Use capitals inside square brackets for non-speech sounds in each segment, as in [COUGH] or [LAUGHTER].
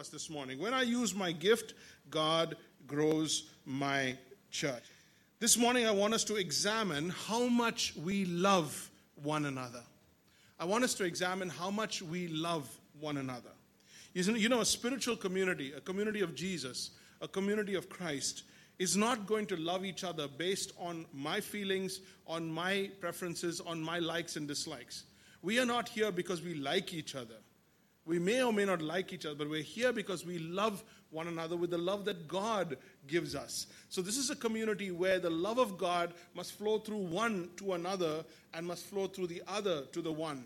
us this morning. When I use my gift, God grows my church. This morning, I want us to examine how much we love one another. I want us to examine how much we love one another. You know, a spiritual community, a community of Jesus, a community of Christ, is not going to love each other based on my feelings, on my preferences, on my likes and dislikes. We are not here because we like each other. We may or may not like each other, but we're here because we love one another with the love that God gives us. So, this is a community where the love of God must flow through one to another and must flow through the other to the one.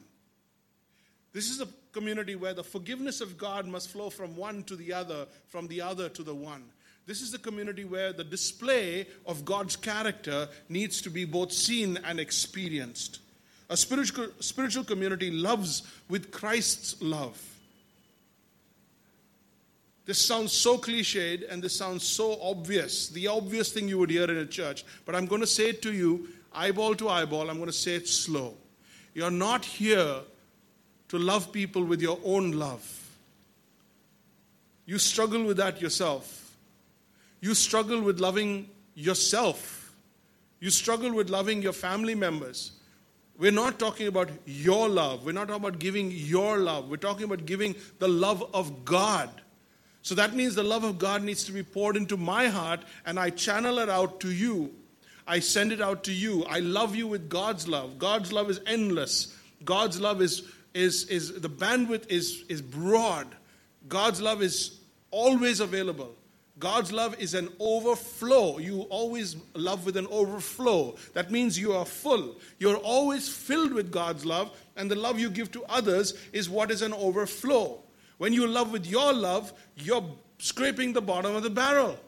This is a community where the forgiveness of God must flow from one to the other, from the other to the one. This is a community where the display of God's character needs to be both seen and experienced. A spiritual, spiritual community loves with Christ's love. This sounds so cliched and this sounds so obvious, the obvious thing you would hear in a church. But I'm going to say it to you, eyeball to eyeball, I'm going to say it slow. You're not here to love people with your own love. You struggle with that yourself. You struggle with loving yourself. You struggle with loving your family members. We're not talking about your love. We're not talking about giving your love. We're talking about giving the love of God. So that means the love of God needs to be poured into my heart and I channel it out to you. I send it out to you. I love you with God's love. God's love is endless. God's love is, is, is the bandwidth is, is broad. God's love is always available. God's love is an overflow. You always love with an overflow. That means you are full. You're always filled with God's love, and the love you give to others is what is an overflow. When you love with your love, you're scraping the bottom of the barrel.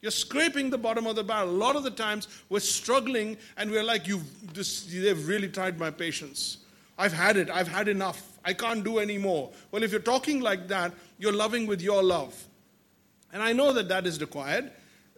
You're scraping the bottom of the barrel. A lot of the times we're struggling and we're like, You've this, they've really tried my patience. I've had it. I've had enough. I can't do anymore. Well, if you're talking like that, you're loving with your love. And I know that that is required.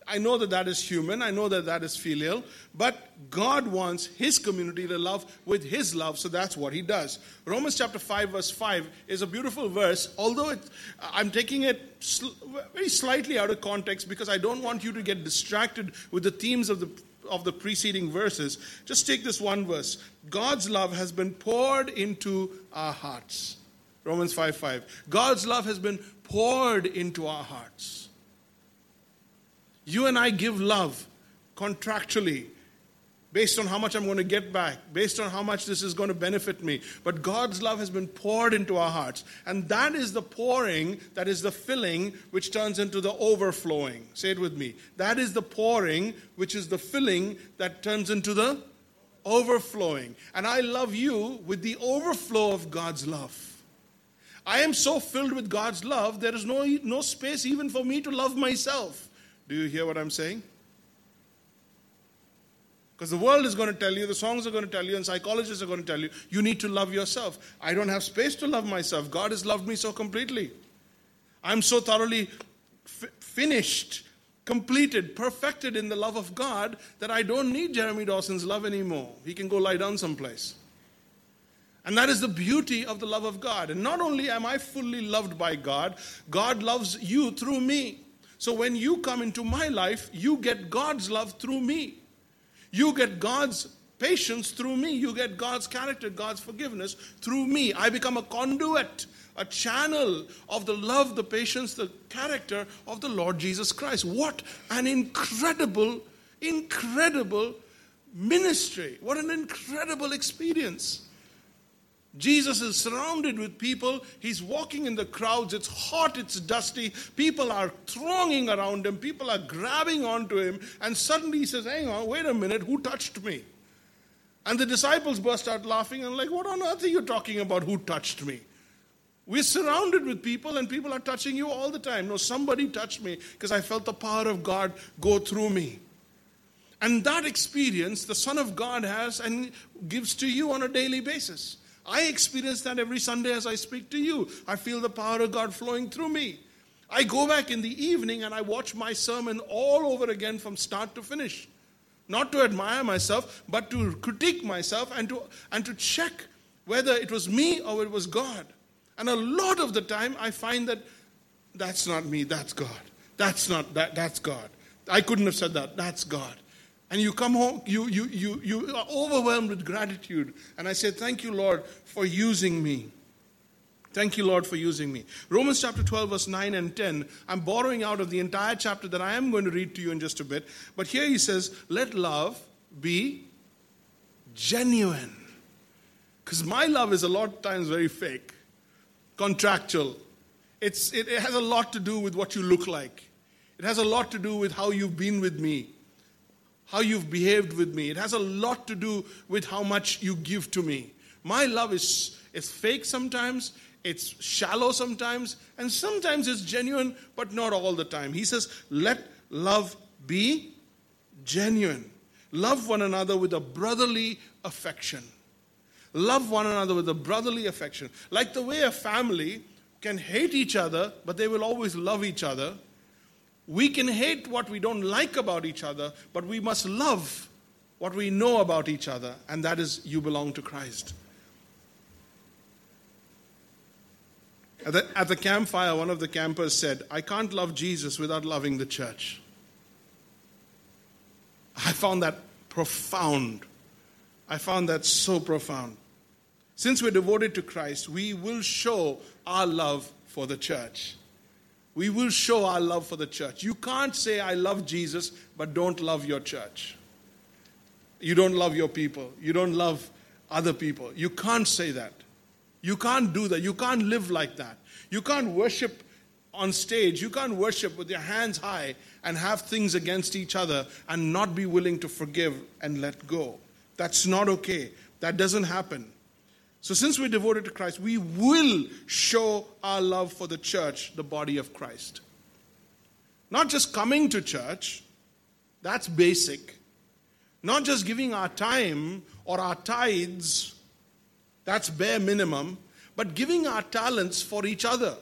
I know that that is human. I know that that is filial. But God wants His community to love with His love, so that's what He does. Romans chapter 5, verse 5 is a beautiful verse, although it, I'm taking it sl- very slightly out of context because I don't want you to get distracted with the themes of the of the preceding verses. Just take this one verse. God's love has been poured into our hearts. Romans 5 5. God's love has been poured into our hearts. You and I give love contractually based on how much I'm going to get back, based on how much this is going to benefit me. But God's love has been poured into our hearts. And that is the pouring, that is the filling, which turns into the overflowing. Say it with me. That is the pouring, which is the filling, that turns into the overflowing. And I love you with the overflow of God's love. I am so filled with God's love, there is no, no space even for me to love myself. Do you hear what I'm saying? Because the world is going to tell you, the songs are going to tell you, and psychologists are going to tell you, you need to love yourself. I don't have space to love myself. God has loved me so completely. I'm so thoroughly f- finished, completed, perfected in the love of God that I don't need Jeremy Dawson's love anymore. He can go lie down someplace. And that is the beauty of the love of God. And not only am I fully loved by God, God loves you through me. So when you come into my life, you get God's love through me. You get God's patience through me. You get God's character, God's forgiveness through me. I become a conduit, a channel of the love, the patience, the character of the Lord Jesus Christ. What an incredible, incredible ministry. What an incredible experience. Jesus is surrounded with people. He's walking in the crowds. It's hot, it's dusty. People are thronging around him. People are grabbing onto him. And suddenly he says, Hang on, wait a minute, who touched me? And the disciples burst out laughing and, like, what on earth are you talking about? Who touched me? We're surrounded with people, and people are touching you all the time. No, somebody touched me because I felt the power of God go through me. And that experience the Son of God has and gives to you on a daily basis. I experience that every Sunday as I speak to you. I feel the power of God flowing through me. I go back in the evening and I watch my sermon all over again from start to finish. Not to admire myself, but to critique myself and to, and to check whether it was me or it was God. And a lot of the time, I find that That's not me, that's God. That's not that that's God. I couldn't have said that. That's God. And you come home, you you you you are overwhelmed with gratitude. And I say, Thank you, Lord, for using me. Thank you, Lord, for using me. Romans chapter 12, verse 9 and 10. I'm borrowing out of the entire chapter that I am going to read to you in just a bit. But here he says, Let love be genuine. Because my love is a lot of times very fake, contractual. It's, it, it has a lot to do with what you look like, it has a lot to do with how you've been with me, how you've behaved with me. It has a lot to do with how much you give to me. My love is, is fake sometimes, it's shallow sometimes, and sometimes it's genuine, but not all the time. He says, Let love be genuine. Love one another with a brotherly affection. Love one another with a brotherly affection. Like the way a family can hate each other, but they will always love each other. We can hate what we don't like about each other, but we must love what we know about each other, and that is you belong to Christ. At the, at the campfire, one of the campers said, I can't love Jesus without loving the church. I found that profound. I found that so profound. Since we're devoted to Christ, we will show our love for the church. We will show our love for the church. You can't say, I love Jesus, but don't love your church. You don't love your people. You don't love other people. You can't say that. You can't do that. You can't live like that. You can't worship on stage. You can't worship with your hands high and have things against each other and not be willing to forgive and let go. That's not okay. That doesn't happen. So, since we're devoted to Christ, we will show our love for the church, the body of Christ. Not just coming to church, that's basic. Not just giving our time or our tithes, that's bare minimum, but giving our talents for each other.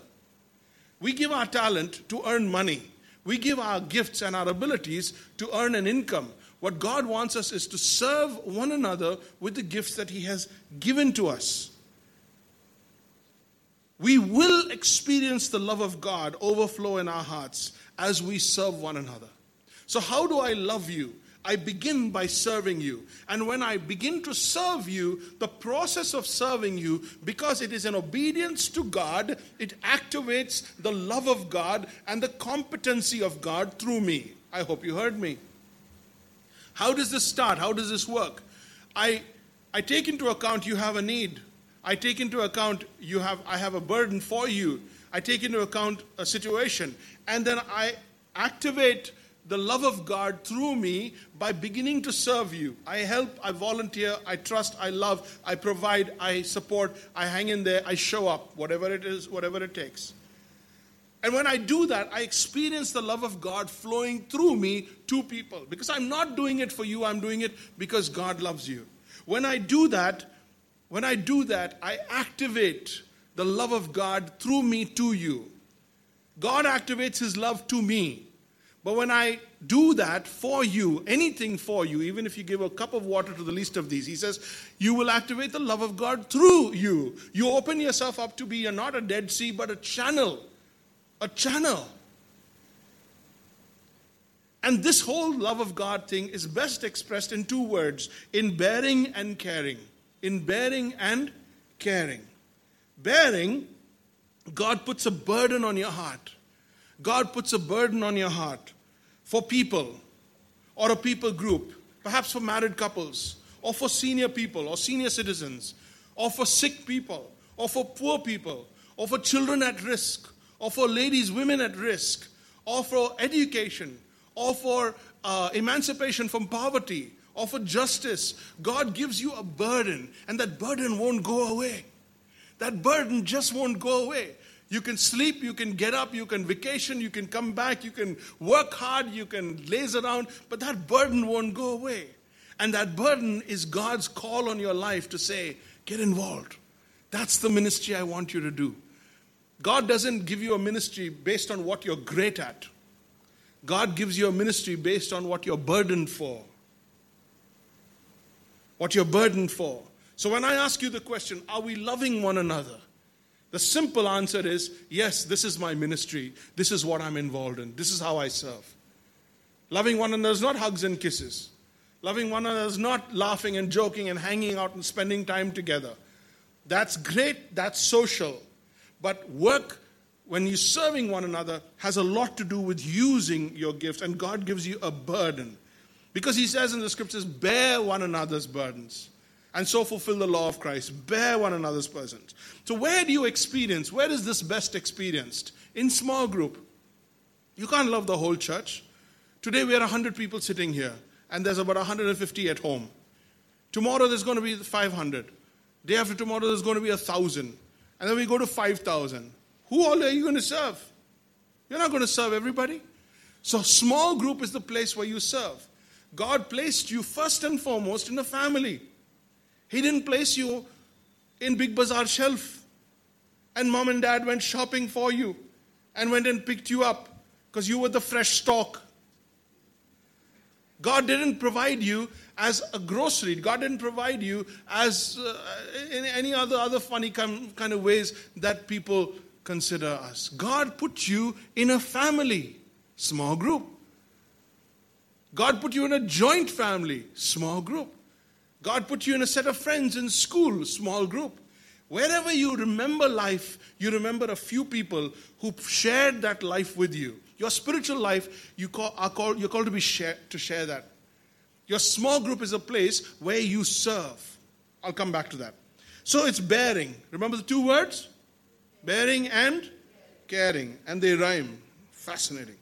We give our talent to earn money. We give our gifts and our abilities to earn an income. What God wants us is to serve one another with the gifts that He has given to us. We will experience the love of God overflow in our hearts as we serve one another. So, how do I love you? I begin by serving you. And when I begin to serve you, the process of serving you, because it is an obedience to God, it activates the love of God and the competency of God through me. I hope you heard me. How does this start? How does this work? I, I take into account you have a need. I take into account you have, I have a burden for you. I take into account a situation. And then I activate the love of God through me by beginning to serve you. I help, I volunteer, I trust, I love, I provide, I support, I hang in there, I show up, whatever it is, whatever it takes. And when I do that, I experience the love of God flowing through me to people. Because I'm not doing it for you, I'm doing it because God loves you. When I do that, when I do that, I activate the love of God through me to you. God activates his love to me. But when I do that for you, anything for you, even if you give a cup of water to the least of these, he says, you will activate the love of God through you. You open yourself up to be not a Dead Sea, but a channel a channel. And this whole love of God thing is best expressed in two words in bearing and caring. In bearing and caring. Bearing, God puts a burden on your heart. God puts a burden on your heart for people or a people group, perhaps for married couples, or for senior people or senior citizens, or for sick people, or for poor people, or for children at risk, or for ladies, women at risk, or for education, or for uh, emancipation from poverty, or for justice. God gives you a burden, and that burden won't go away. That burden just won't go away. You can sleep, you can get up, you can vacation, you can come back, you can work hard, you can laze around, but that burden won't go away. And that burden is God's call on your life to say, get involved. That's the ministry I want you to do. God doesn't give you a ministry based on what you're great at. God gives you a ministry based on what you're burdened for. What you're burdened for. So when I ask you the question, are we loving one another? The simple answer is yes, this is my ministry. This is what I'm involved in. This is how I serve. Loving one another is not hugs and kisses. Loving one another is not laughing and joking and hanging out and spending time together. That's great, that's social. But work, when you're serving one another, has a lot to do with using your gifts, and God gives you a burden. Because He says in the scriptures, bear one another's burdens and so fulfill the law of Christ. Bear one another's burdens. So, where do you experience? Where is this best experienced? In small group. You can't love the whole church. Today we are 100 people sitting here, and there's about 150 at home. Tomorrow there's going to be 500. Day after tomorrow there's going to be 1,000. And then we go to 5,000. Who all are you going to serve? You're not going to serve everybody. So, small group is the place where you serve. God placed you first and foremost in a family. He didn't place you in Big Bazaar shelf. And mom and dad went shopping for you and went and picked you up because you were the fresh stock. God didn't provide you as a grocery. God didn't provide you as uh, in any other other funny kind, kind of ways that people consider us. God put you in a family, small group. God put you in a joint family, small group. God put you in a set of friends in school, small group. Wherever you remember life, you remember a few people who shared that life with you. Your spiritual life, you call, are called, you're called to be share, to share that. Your small group is a place where you serve. I'll come back to that. So it's bearing. Remember the two words? Bearing and caring. And they rhyme. Fascinating.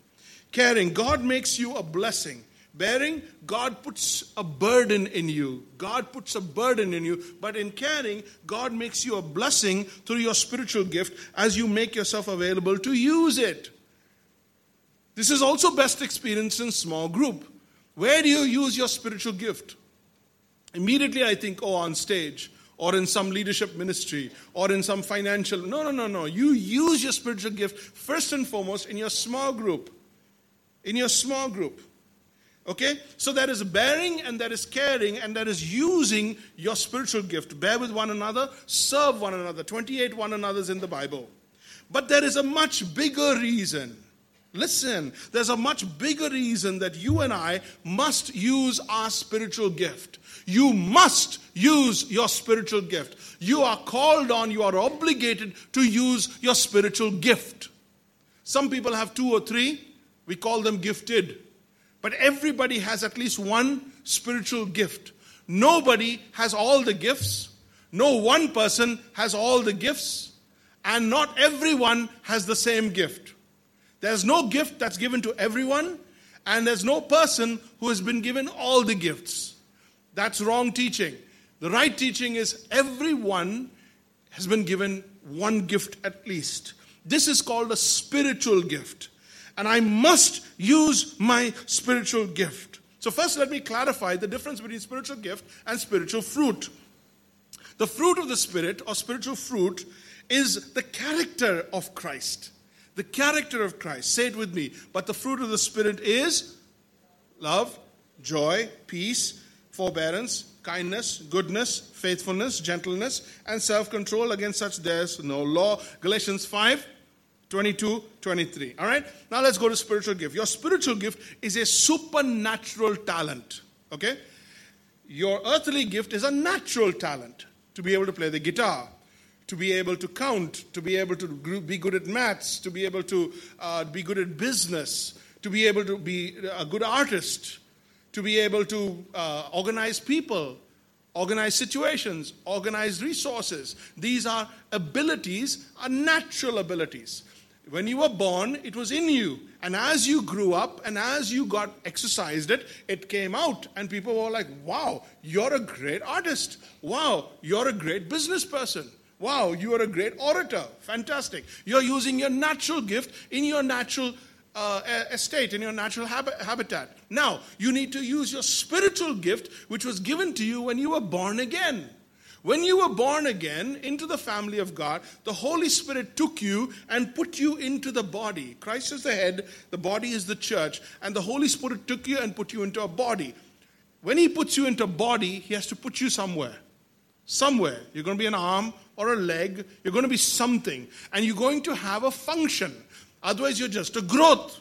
Caring. God makes you a blessing. Bearing, God puts a burden in you. God puts a burden in you. But in caring, God makes you a blessing through your spiritual gift as you make yourself available to use it. This is also best experienced in small group. Where do you use your spiritual gift? Immediately I think, oh, on stage or in some leadership ministry or in some financial. No, no, no, no. You use your spiritual gift first and foremost in your small group. In your small group. Okay? So there is bearing and there is caring and there is using your spiritual gift. Bear with one another, serve one another. 28 one another's in the Bible. But there is a much bigger reason. Listen, there's a much bigger reason that you and I must use our spiritual gift. You must use your spiritual gift. You are called on, you are obligated to use your spiritual gift. Some people have two or three, we call them gifted. But everybody has at least one spiritual gift. Nobody has all the gifts. No one person has all the gifts. And not everyone has the same gift. There's no gift that's given to everyone, and there's no person who has been given all the gifts. That's wrong teaching. The right teaching is everyone has been given one gift at least. This is called a spiritual gift and I must use my spiritual gift. So, first, let me clarify the difference between spiritual gift and spiritual fruit. The fruit of the Spirit, or spiritual fruit, is the character of Christ. The character of Christ. Say it with me. But the fruit of the Spirit is love, joy, peace, forbearance, kindness, goodness, faithfulness, gentleness, and self control. Against such there's no law. Galatians 5 22, 23. All right? Now let's go to spiritual gift. Your spiritual gift is a supernatural talent. Okay? Your earthly gift is a natural talent to be able to play the guitar, to be able to count, to be able to be good at maths, to be able to uh, be good at business, to be able to be a good artist, to be able to uh, organize people, organize situations, organize resources. These are abilities, are natural abilities. When you were born, it was in you. And as you grew up and as you got exercised it, it came out. And people were like, wow, you're a great artist. Wow, you're a great business person. Wow, you are a great orator. Fantastic. You're using your natural gift in your natural uh, estate, in your natural hab- habitat. Now, you need to use your spiritual gift, which was given to you when you were born again. When you were born again into the family of God, the Holy Spirit took you and put you into the body. Christ is the head, the body is the church, and the Holy Spirit took you and put you into a body. When He puts you into a body, He has to put you somewhere. Somewhere. You're going to be an arm or a leg. You're going to be something. And you're going to have a function. Otherwise, you're just a growth.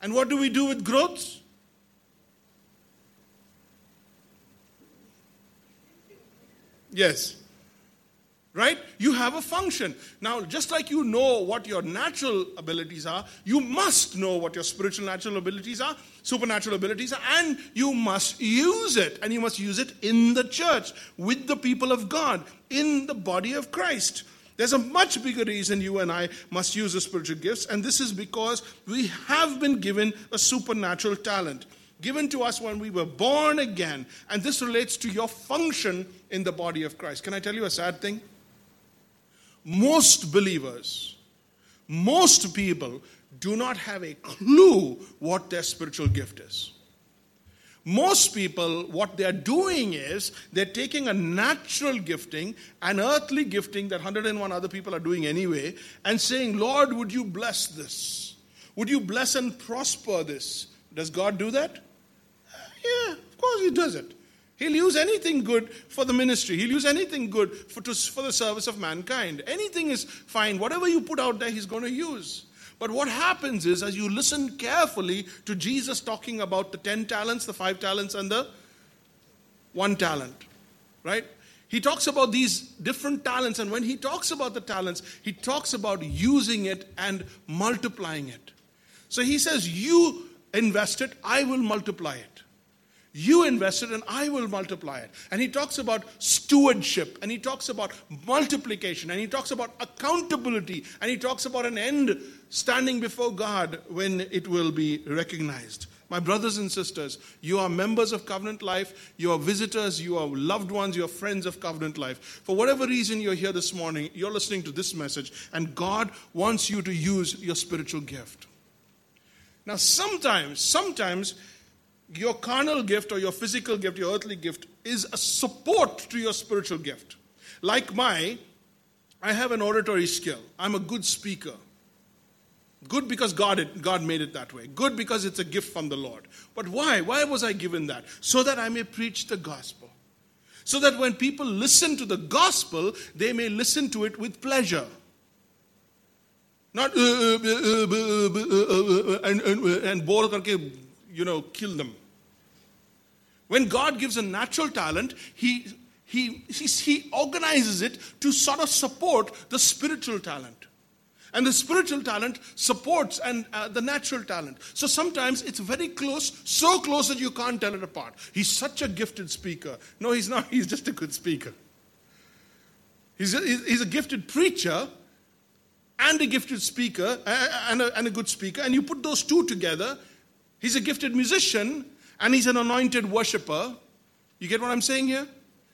And what do we do with growths? Yes. Right? You have a function. Now, just like you know what your natural abilities are, you must know what your spiritual natural abilities are, supernatural abilities are, and you must use it. And you must use it in the church, with the people of God, in the body of Christ. There's a much bigger reason you and I must use the spiritual gifts, and this is because we have been given a supernatural talent given to us when we were born again. And this relates to your function in the body of Christ. Can I tell you a sad thing? Most believers, most people do not have a clue what their spiritual gift is. Most people, what they're doing is they're taking a natural gifting, an earthly gifting that 101 other people are doing anyway, and saying, Lord, would you bless this? Would you bless and prosper this? Does God do that? Yeah, of course He does it. He'll use anything good for the ministry. He'll use anything good for, to, for the service of mankind. Anything is fine. Whatever you put out there, He's going to use. But what happens is, as you listen carefully to Jesus talking about the 10 talents, the 5 talents, and the 1 talent, right? He talks about these different talents, and when he talks about the talents, he talks about using it and multiplying it. So he says, You invest it, I will multiply it. You invested and I will multiply it. And he talks about stewardship and he talks about multiplication and he talks about accountability and he talks about an end standing before God when it will be recognized. My brothers and sisters, you are members of covenant life, you are visitors, you are loved ones, you are friends of covenant life. For whatever reason you're here this morning, you're listening to this message, and God wants you to use your spiritual gift. Now, sometimes, sometimes your carnal gift or your physical gift, your earthly gift, is a support to your spiritual gift. Like my, I have an oratory skill. I'm a good speaker. Good because God, it, God made it that way. Good because it's a gift from the Lord. But why? Why was I given that? So that I may preach the gospel. So that when people listen to the gospel, they may listen to it with pleasure. Not uh, uh, uh, and, and, and bore you know, kill them. When God gives a natural talent, He, he, he, he organizes it to sort of support the spiritual talent. And the spiritual talent supports and uh, the natural talent. So sometimes it's very close, so close that you can't tell it apart. He's such a gifted speaker. No, he's not. [LAUGHS] He's just a good speaker. He's a, he's a gifted preacher and a gifted speaker and a, and a good speaker. And you put those two together, he's a gifted musician and he's an anointed worshiper. You get what I'm saying here?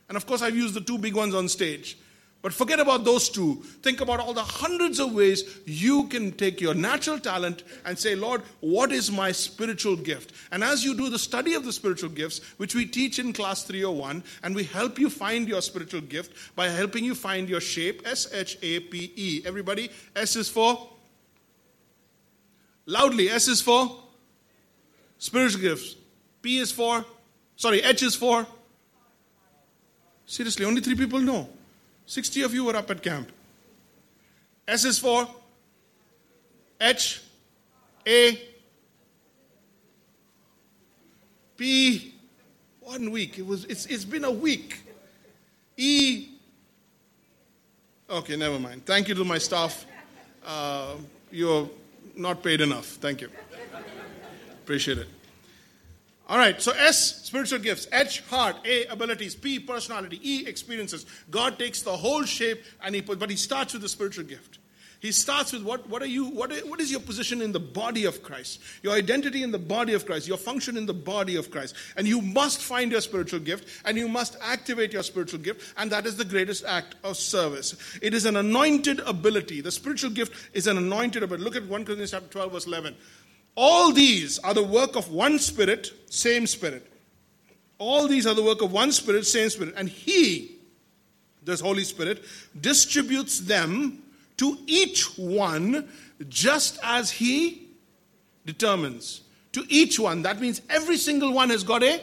And of course, I've used the two big ones on stage. But forget about those two. Think about all the hundreds of ways you can take your natural talent and say, Lord, what is my spiritual gift? And as you do the study of the spiritual gifts, which we teach in class 301, and we help you find your spiritual gift by helping you find your shape S H A P E. Everybody, S is for? Loudly, S is for? Spiritual gifts. P is for, sorry, H is for. Seriously, only three people know. 60 of you were up at camp. S is for H, A, P. One week. It was, it's, it's been a week. E. Okay, never mind. Thank you to my staff. Uh, you're not paid enough. Thank you. Appreciate it. All right, so S, spiritual gifts. H, heart. A, abilities. P, personality. E, experiences. God takes the whole shape and he puts, but he starts with the spiritual gift. He starts with what, what are you, what, what is your position in the body of Christ? Your identity in the body of Christ, your function in the body of Christ. And you must find your spiritual gift and you must activate your spiritual gift, and that is the greatest act of service. It is an anointed ability. The spiritual gift is an anointed ability. Look at 1 Corinthians chapter 12, verse 11. All these are the work of one Spirit, same Spirit. All these are the work of one Spirit, same Spirit. And He, this Holy Spirit, distributes them to each one just as He determines. To each one. That means every single one has got a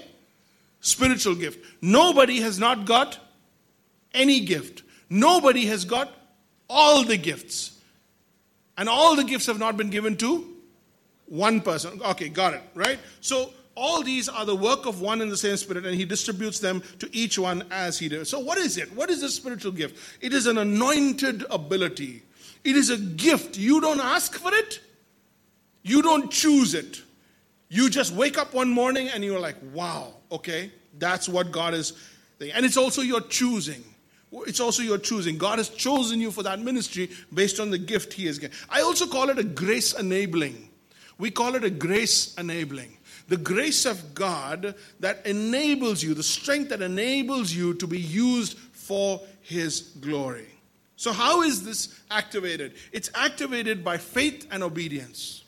spiritual gift. Nobody has not got any gift. Nobody has got all the gifts. And all the gifts have not been given to one person. Okay, got it, right? So all these are the work of one and the same Spirit, and He distributes them to each one as He does. So, what is it? What is a spiritual gift? It is an anointed ability, it is a gift. You don't ask for it, you don't choose it. You just wake up one morning and you're like, wow, okay, that's what God is. And it's also your choosing. It's also your choosing. God has chosen you for that ministry based on the gift He has given. I also call it a grace enabling. We call it a grace enabling. The grace of God that enables you, the strength that enables you to be used for His glory. So, how is this activated? It's activated by faith and obedience.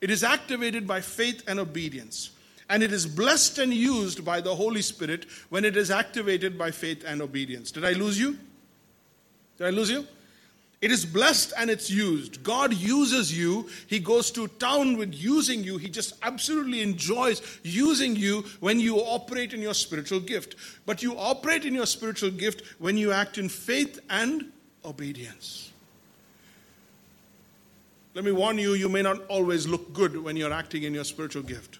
It is activated by faith and obedience. And it is blessed and used by the Holy Spirit when it is activated by faith and obedience. Did I lose you? Did I lose you? It is blessed and it's used. God uses you. He goes to town with using you. He just absolutely enjoys using you when you operate in your spiritual gift. But you operate in your spiritual gift when you act in faith and obedience. Let me warn you, you may not always look good when you're acting in your spiritual gift.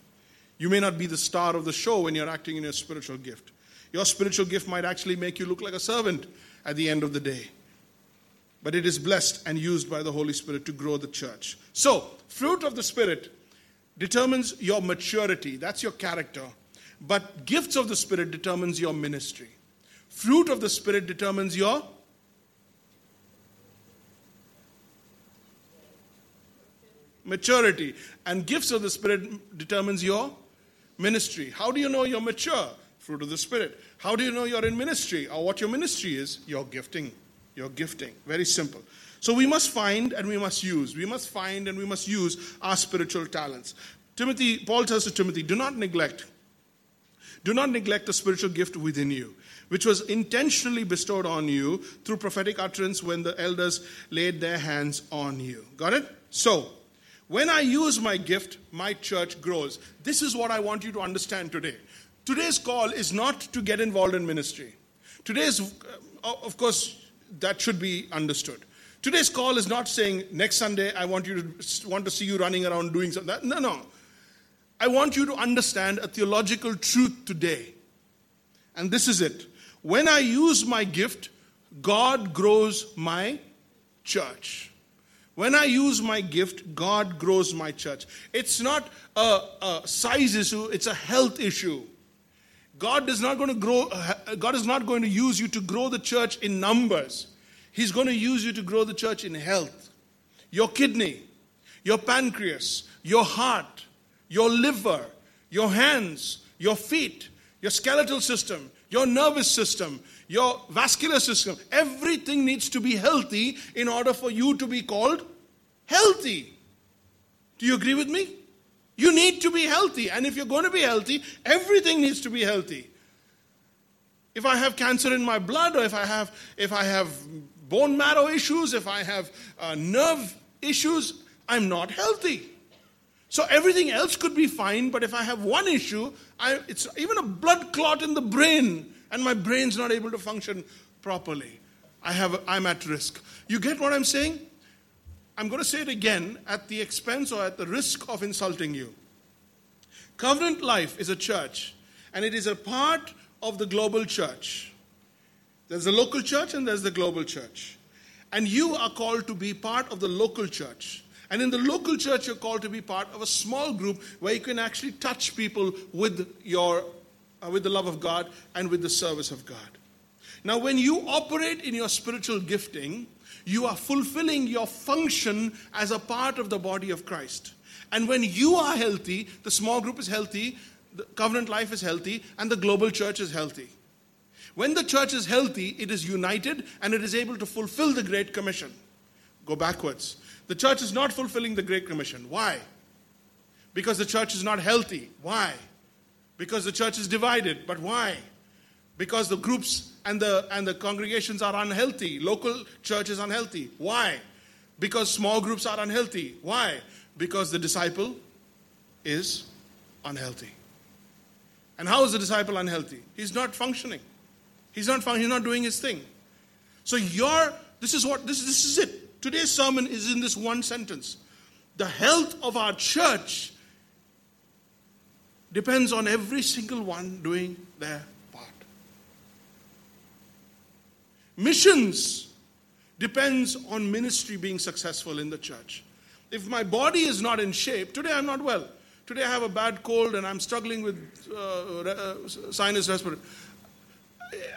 You may not be the star of the show when you're acting in your spiritual gift. Your spiritual gift might actually make you look like a servant at the end of the day but it is blessed and used by the Holy Spirit to grow the church. So, fruit of the Spirit determines your maturity, that's your character. But gifts of the Spirit determines your ministry. Fruit of the Spirit determines your maturity. And gifts of the Spirit determines your ministry. How do you know you're mature? Fruit of the Spirit. How do you know you're in ministry or what your ministry is? Your gifting your gifting. Very simple. So we must find and we must use. We must find and we must use our spiritual talents. Timothy, Paul tells to Timothy, do not neglect. Do not neglect the spiritual gift within you, which was intentionally bestowed on you through prophetic utterance when the elders laid their hands on you. Got it? So, when I use my gift, my church grows. This is what I want you to understand today. Today's call is not to get involved in ministry. Today's, uh, of course, that should be understood. Today's call is not saying next Sunday I want you to want to see you running around doing something. No, no. I want you to understand a theological truth today. And this is it. When I use my gift, God grows my church. When I use my gift, God grows my church. It's not a, a size issue, it's a health issue. God is not going to grow, uh, God is not going to use you to grow the church in numbers. He's going to use you to grow the church in health. Your kidney, your pancreas, your heart, your liver, your hands, your feet, your skeletal system, your nervous system, your vascular system, everything needs to be healthy in order for you to be called healthy. Do you agree with me? You need to be healthy. And if you're going to be healthy, everything needs to be healthy. If I have cancer in my blood, or if I have, if I have bone marrow issues, if I have uh, nerve issues, I'm not healthy. So everything else could be fine, but if I have one issue, I, it's even a blood clot in the brain, and my brain's not able to function properly. I have, I'm at risk. You get what I'm saying? I'm going to say it again at the expense or at the risk of insulting you. Covenant Life is a church, and it is a part of the global church. There's the local church and there's the global church. And you are called to be part of the local church. And in the local church, you're called to be part of a small group where you can actually touch people with, your, uh, with the love of God and with the service of God. Now, when you operate in your spiritual gifting, you are fulfilling your function as a part of the body of Christ. And when you are healthy, the small group is healthy, the covenant life is healthy, and the global church is healthy. When the church is healthy, it is united and it is able to fulfill the Great Commission. Go backwards. The church is not fulfilling the Great Commission. Why? Because the church is not healthy. Why? Because the church is divided. But why? Because the groups and the, and the congregations are unhealthy. Local church is unhealthy. Why? Because small groups are unhealthy. Why? Because the disciple is unhealthy. And how is the disciple unhealthy? He's not functioning. He's not functioning, he's not doing his thing. So your this is what this, this is it. Today's sermon is in this one sentence. The health of our church depends on every single one doing their part. Missions depends on ministry being successful in the church. If my body is not in shape, today I'm not well. Today I have a bad cold and I'm struggling with uh, uh, sinus respiratory.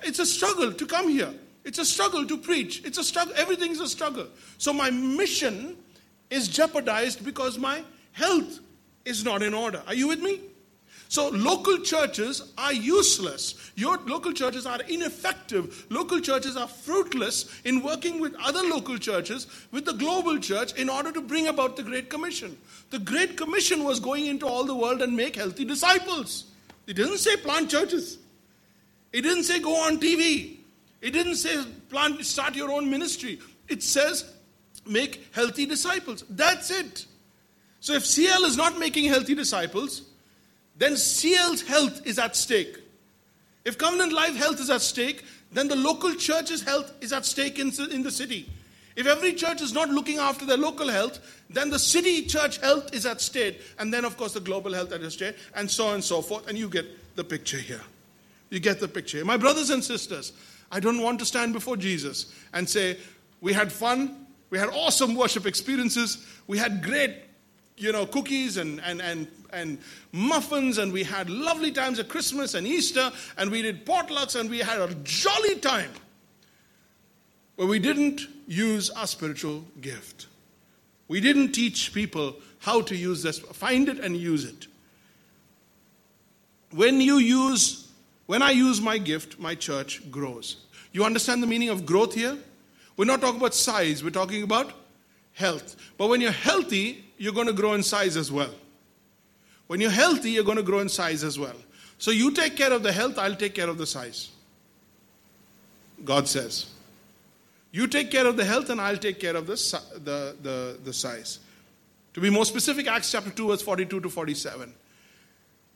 It's a struggle to come here. It's a struggle to preach. It's a struggle. Everything is a struggle. So my mission is jeopardized because my health is not in order. Are you with me? So local churches are useless. Your local churches are ineffective. Local churches are fruitless in working with other local churches, with the global church, in order to bring about the Great Commission. The Great Commission was going into all the world and make healthy disciples. It didn't say plant churches. It didn't say go on TV. It didn't say plant, start your own ministry. It says make healthy disciples. That's it. So if CL is not making healthy disciples, then CL's health is at stake. If Covenant Life health is at stake, then the local church's health is at stake in, in the city. If every church is not looking after their local health, then the city church health is at stake. And then, of course, the global health at stake, and so on and so forth. And you get the picture here. You get the picture. My brothers and sisters, I don't want to stand before Jesus and say, We had fun, we had awesome worship experiences, we had great you know, cookies and, and, and, and muffins, and we had lovely times at Christmas and Easter, and we did potlucks, and we had a jolly time. But we didn't use our spiritual gift. We didn't teach people how to use this, find it and use it. When you use, when I use my gift, my church grows. You understand the meaning of growth here? We're not talking about size, we're talking about health. But when you're healthy, you're going to grow in size as well. When you're healthy, you're going to grow in size as well. So you take care of the health, I'll take care of the size. God says. You take care of the health, and I'll take care of the, the, the, the size. To be more specific, Acts chapter 2, verse 42 to 47.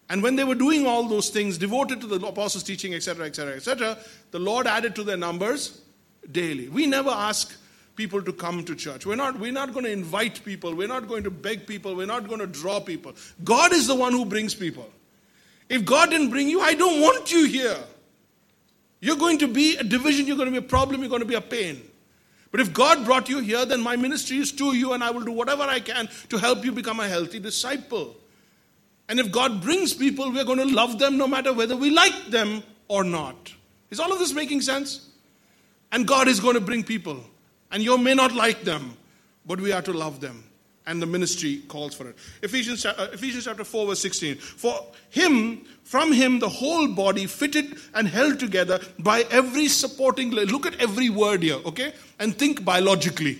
And when they were doing all those things, devoted to the apostles' teaching, etc., etc., etc., the Lord added to their numbers daily. We never ask people to come to church. We're not, we're not going to invite people. We're not going to beg people. We're not going to draw people. God is the one who brings people. If God didn't bring you, I don't want you here. You're going to be a division, you're going to be a problem, you're going to be a pain. But if God brought you here, then my ministry is to you, and I will do whatever I can to help you become a healthy disciple. And if God brings people, we're going to love them no matter whether we like them or not. Is all of this making sense? And God is going to bring people. And you may not like them, but we are to love them. And the ministry calls for it. Ephesians, uh, Ephesians chapter 4, verse 16. For him, from him, the whole body fitted and held together by every supporting. Look at every word here, okay? And think biologically.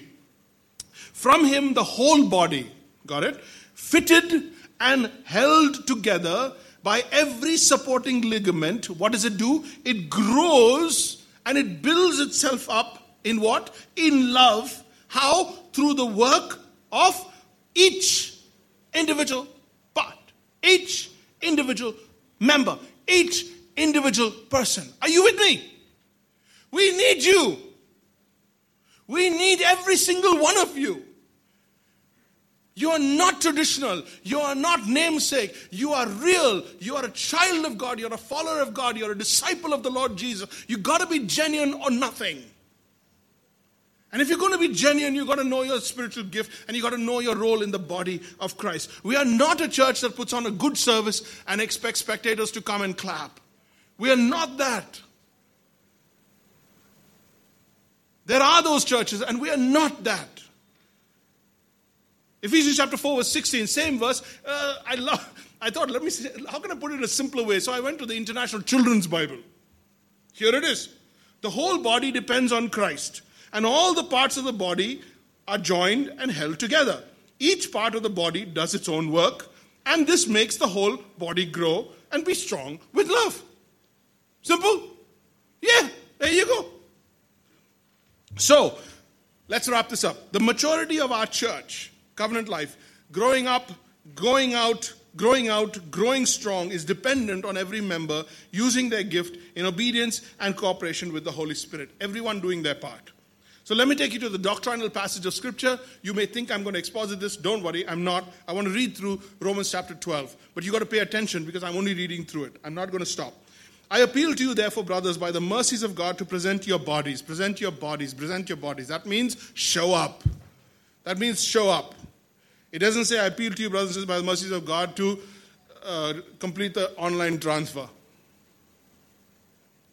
From him, the whole body, got it? Fitted and held together by every supporting ligament. What does it do? It grows and it builds itself up in what? In love. How? Through the work of each individual part, each individual member, each individual person. Are you with me? We need you. We need every single one of you. You are not traditional. You are not namesake. You are real. You are a child of God. You're a follower of God. You're a disciple of the Lord Jesus. You got to be genuine or nothing. And if you're going to be genuine, you've got to know your spiritual gift and you've got to know your role in the body of Christ. We are not a church that puts on a good service and expects spectators to come and clap. We are not that. There are those churches, and we are not that. Ephesians chapter 4, verse 16, same verse. Uh, I love. I thought, let me see, how can I put it in a simpler way? So I went to the International Children's Bible. Here it is. The whole body depends on Christ and all the parts of the body are joined and held together. Each part of the body does its own work, and this makes the whole body grow and be strong with love. Simple? Yeah, there you go. So, let's wrap this up. The maturity of our church, covenant life, growing up, going out, growing out, growing strong is dependent on every member using their gift in obedience and cooperation with the Holy Spirit. Everyone doing their part. So let me take you to the doctrinal passage of Scripture. You may think I'm going to exposit this. Don't worry, I'm not. I want to read through Romans chapter 12. But you got to pay attention because I'm only reading through it. I'm not going to stop. I appeal to you, therefore, brothers, by the mercies of God, to present your bodies. Present your bodies. Present your bodies. That means show up. That means show up. It doesn't say, I appeal to you, brothers and sisters, by the mercies of God, to uh, complete the online transfer.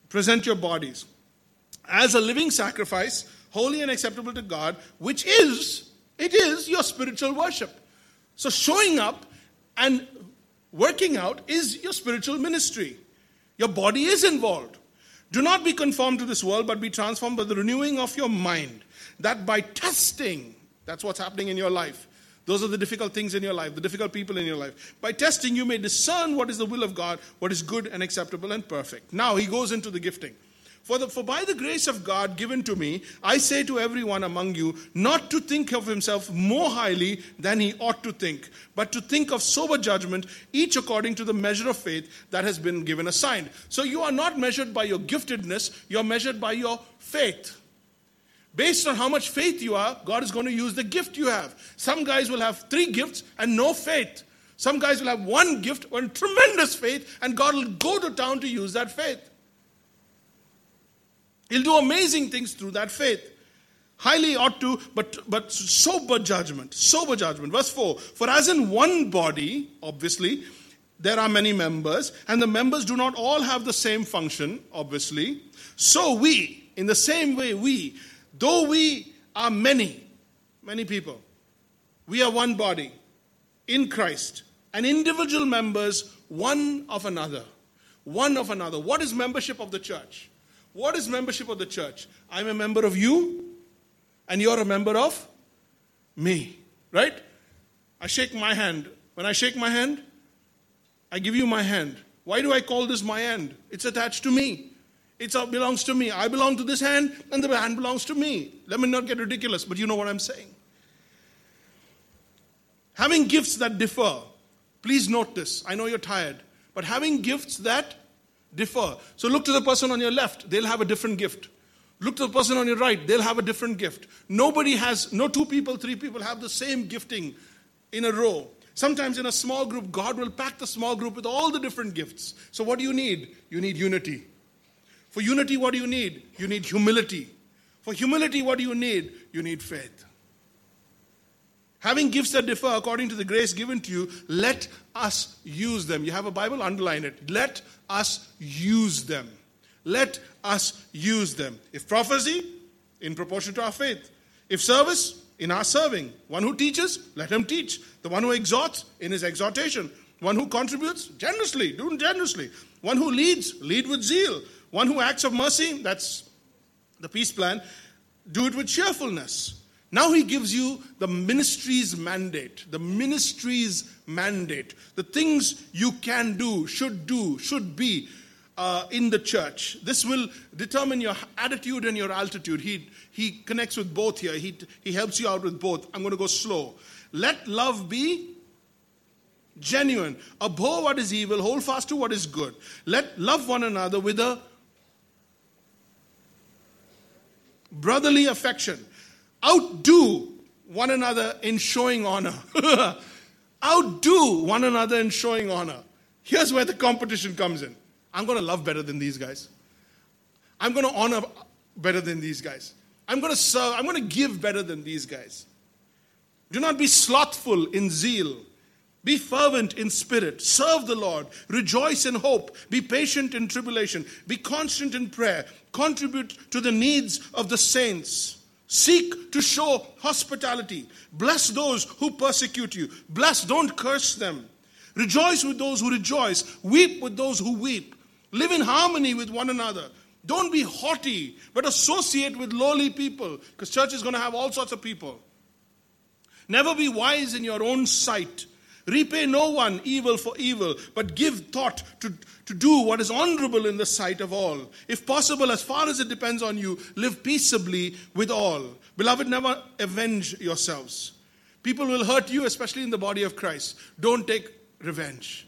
Present your bodies as a living sacrifice, holy and acceptable to God, which is, it is your spiritual worship. So showing up and working out is your spiritual ministry. Your body is involved. Do not be conformed to this world, but be transformed by the renewing of your mind, that by testing, that's what's happening in your life. Those are the difficult things in your life, the difficult people in your life. By testing, you may discern what is the will of God, what is good and acceptable and perfect. Now he goes into the gifting. For, the, for by the grace of God given to me, I say to everyone among you not to think of himself more highly than he ought to think, but to think of sober judgment, each according to the measure of faith that has been given assigned. So you are not measured by your giftedness, you're measured by your faith. Based on how much faith you are, God is going to use the gift you have. Some guys will have three gifts and no faith. Some guys will have one gift and tremendous faith, and God will go to town to use that faith. He'll do amazing things through that faith. Highly ought to, but, but sober judgment. Sober judgment. Verse 4 For as in one body, obviously, there are many members, and the members do not all have the same function, obviously. So we, in the same way, we, though we are many, many people, we are one body in Christ, and individual members one of another. One of another. What is membership of the church? What is membership of the church? I'm a member of you, and you're a member of me. Right? I shake my hand. When I shake my hand, I give you my hand. Why do I call this my hand? It's attached to me. It uh, belongs to me. I belong to this hand, and the hand belongs to me. Let me not get ridiculous, but you know what I'm saying. Having gifts that differ, please note this. I know you're tired, but having gifts that differ. So look to the person on your left, they'll have a different gift. Look to the person on your right, they'll have a different gift. Nobody has, no two people, three people have the same gifting in a row. Sometimes in a small group, God will pack the small group with all the different gifts. So what do you need? You need unity. For unity, what do you need? You need humility. For humility, what do you need? You need faith. Having gifts that differ according to the grace given to you, let us use them. You have a Bible, underline it. Let us use them. Let us use them. If prophecy, in proportion to our faith. If service, in our serving. One who teaches, let him teach. The one who exhorts, in his exhortation. One who contributes, generously, do generously. One who leads, lead with zeal. One who acts of mercy, that's the peace plan, do it with cheerfulness. Now he gives you the ministry's mandate, the ministry's mandate, the things you can do, should do, should be uh, in the church. This will determine your attitude and your altitude. He, he connects with both here, he, he helps you out with both. I'm going to go slow. Let love be genuine. Abhor what is evil, hold fast to what is good. Let love one another with a brotherly affection outdo one another in showing honor. [LAUGHS] outdo one another in showing honor. Here's where the competition comes in. I'm going to love better than these guys. I'm going to honor better than these guys. I'm going to serve, I'm going to give better than these guys. Do not be slothful in zeal. Be fervent in spirit. Serve the Lord. Rejoice in hope. Be patient in tribulation. Be constant in prayer. Contribute to the needs of the saints. Seek to show hospitality. Bless those who persecute you. Bless, don't curse them. Rejoice with those who rejoice. Weep with those who weep. Live in harmony with one another. Don't be haughty, but associate with lowly people, because church is going to have all sorts of people. Never be wise in your own sight. Repay no one evil for evil, but give thought to, to do what is honorable in the sight of all. If possible, as far as it depends on you, live peaceably with all. Beloved, never avenge yourselves. People will hurt you, especially in the body of Christ. Don't take revenge.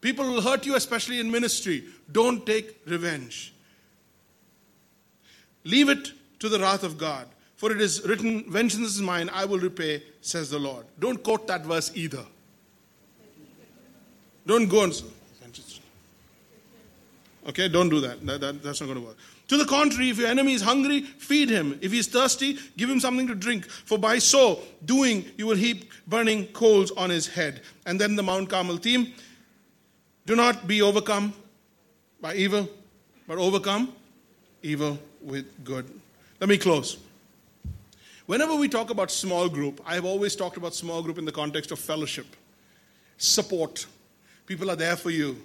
People will hurt you, especially in ministry. Don't take revenge. Leave it to the wrath of God. For it is written, Vengeance is mine, I will repay, says the Lord. Don't quote that verse either. Don't go and. Okay, don't do that. that, that that's not going to work. To the contrary, if your enemy is hungry, feed him. If he's thirsty, give him something to drink. For by so doing, you will heap burning coals on his head. And then the Mount Carmel theme do not be overcome by evil, but overcome evil with good. Let me close. Whenever we talk about small group, I've always talked about small group in the context of fellowship, support. People are there for you.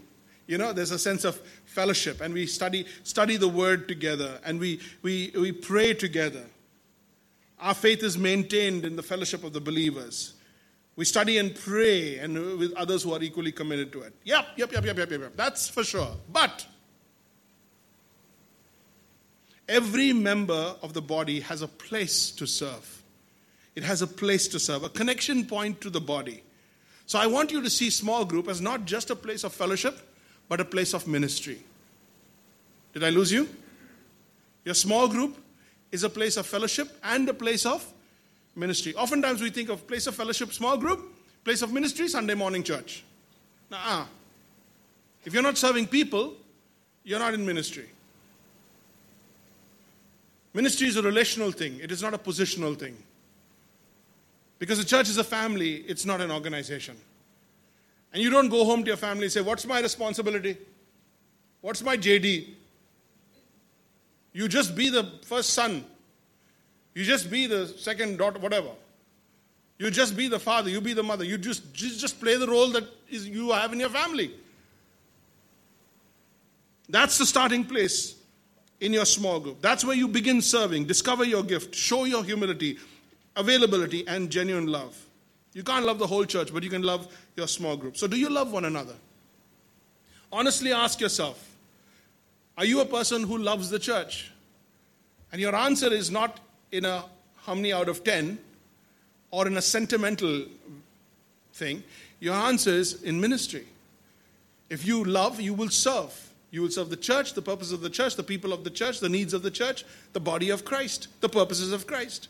You know, there's a sense of fellowship, and we study, study the word together, and we, we, we pray together. Our faith is maintained in the fellowship of the believers. We study and pray and with others who are equally committed to it. Yep, yep, yep, yep, yep, yep. yep. That's for sure. But every member of the body has a place to serve. It has a place to serve, a connection point to the body. So I want you to see small group as not just a place of fellowship, but a place of ministry. Did I lose you? Your small group is a place of fellowship and a place of ministry. Oftentimes we think of place of fellowship, small group, place of ministry, Sunday morning church. Nah. If you're not serving people, you're not in ministry. Ministry is a relational thing, it is not a positional thing. Because the church is a family, it's not an organization. And you don't go home to your family and say, What's my responsibility? What's my JD? You just be the first son. You just be the second daughter, whatever. You just be the father, you be the mother. You just, just play the role that is, you have in your family. That's the starting place in your small group. That's where you begin serving, discover your gift, show your humility, availability, and genuine love. You can't love the whole church, but you can love your small group. So, do you love one another? Honestly ask yourself Are you a person who loves the church? And your answer is not in a how many out of 10 or in a sentimental thing. Your answer is in ministry. If you love, you will serve. You will serve the church, the purpose of the church, the people of the church, the needs of the church, the body of Christ, the purposes of Christ.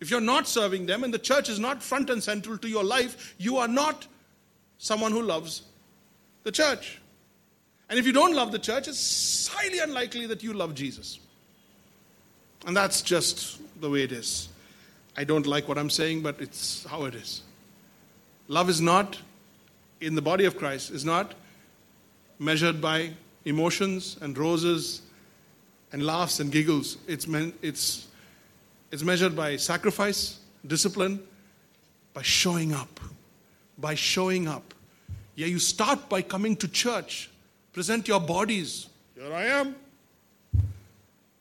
If you're not serving them and the church is not front and central to your life, you are not someone who loves the church. And if you don't love the church, it's highly unlikely that you love Jesus. And that's just the way it is. I don't like what I'm saying, but it's how it is. Love is not, in the body of Christ, is not measured by emotions and roses and laughs and giggles. It's, meant, it's it's measured by sacrifice, discipline, by showing up. By showing up. Yeah, you start by coming to church, present your bodies. Here I am.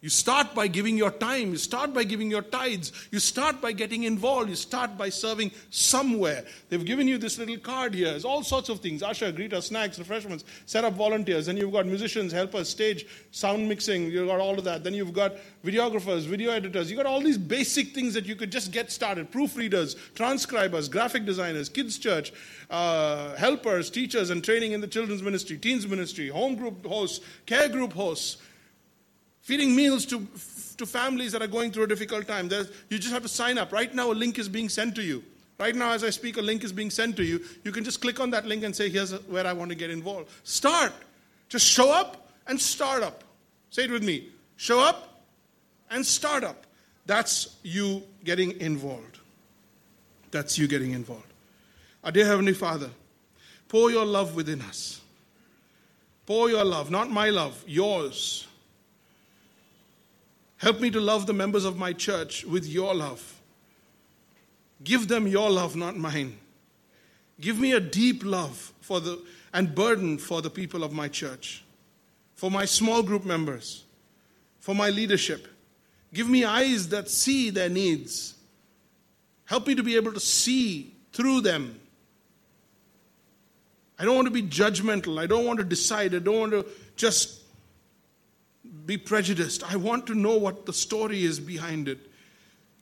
You start by giving your time. You start by giving your tithes. You start by getting involved. You start by serving somewhere. They've given you this little card here. It's all sorts of things. Usher, greeter, snacks, refreshments, set up volunteers. Then you've got musicians, helpers, stage, sound mixing. You've got all of that. Then you've got videographers, video editors. You've got all these basic things that you could just get started. Proofreaders, transcribers, graphic designers, kids church, uh, helpers, teachers, and training in the children's ministry, teens ministry, home group hosts, care group hosts feeding meals to, to families that are going through a difficult time. There's, you just have to sign up. Right now, a link is being sent to you. Right now, as I speak, a link is being sent to you. You can just click on that link and say, Here's where I want to get involved. Start. Just show up and start up. Say it with me show up and start up. That's you getting involved. That's you getting involved. Our dear Heavenly Father, pour your love within us. Pour your love, not my love, yours Help me to love the members of my church with your love. Give them your love, not mine. Give me a deep love for the and burden for the people of my church, for my small group members, for my leadership. Give me eyes that see their needs. Help me to be able to see through them. I don't want to be judgmental. I don't want to decide. I don't want to just be prejudiced. I want to know what the story is behind it.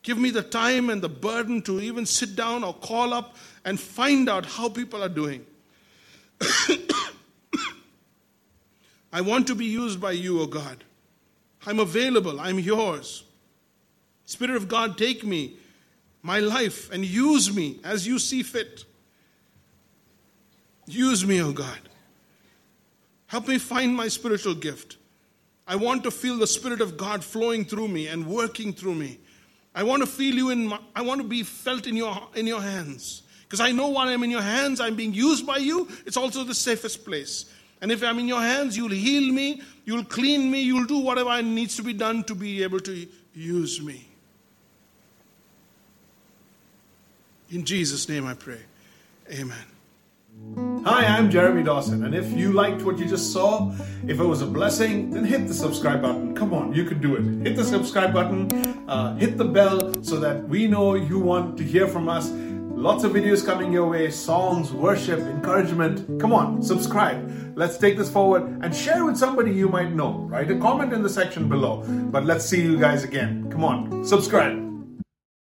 Give me the time and the burden to even sit down or call up and find out how people are doing. [COUGHS] I want to be used by you, O God. I'm available. I'm yours. Spirit of God, take me, my life, and use me as you see fit. Use me, O God. Help me find my spiritual gift. I want to feel the Spirit of God flowing through me and working through me. I want to feel you in my, I want to be felt in your, in your hands. Because I know when I'm in your hands, I'm being used by you. It's also the safest place. And if I'm in your hands, you'll heal me, you'll clean me, you'll do whatever needs to be done to be able to use me. In Jesus' name I pray. Amen. Hi, I'm Jeremy Dawson, and if you liked what you just saw, if it was a blessing, then hit the subscribe button. Come on, you can do it. Hit the subscribe button, uh, hit the bell so that we know you want to hear from us. Lots of videos coming your way songs, worship, encouragement. Come on, subscribe. Let's take this forward and share with somebody you might know. Write a comment in the section below. But let's see you guys again. Come on, subscribe.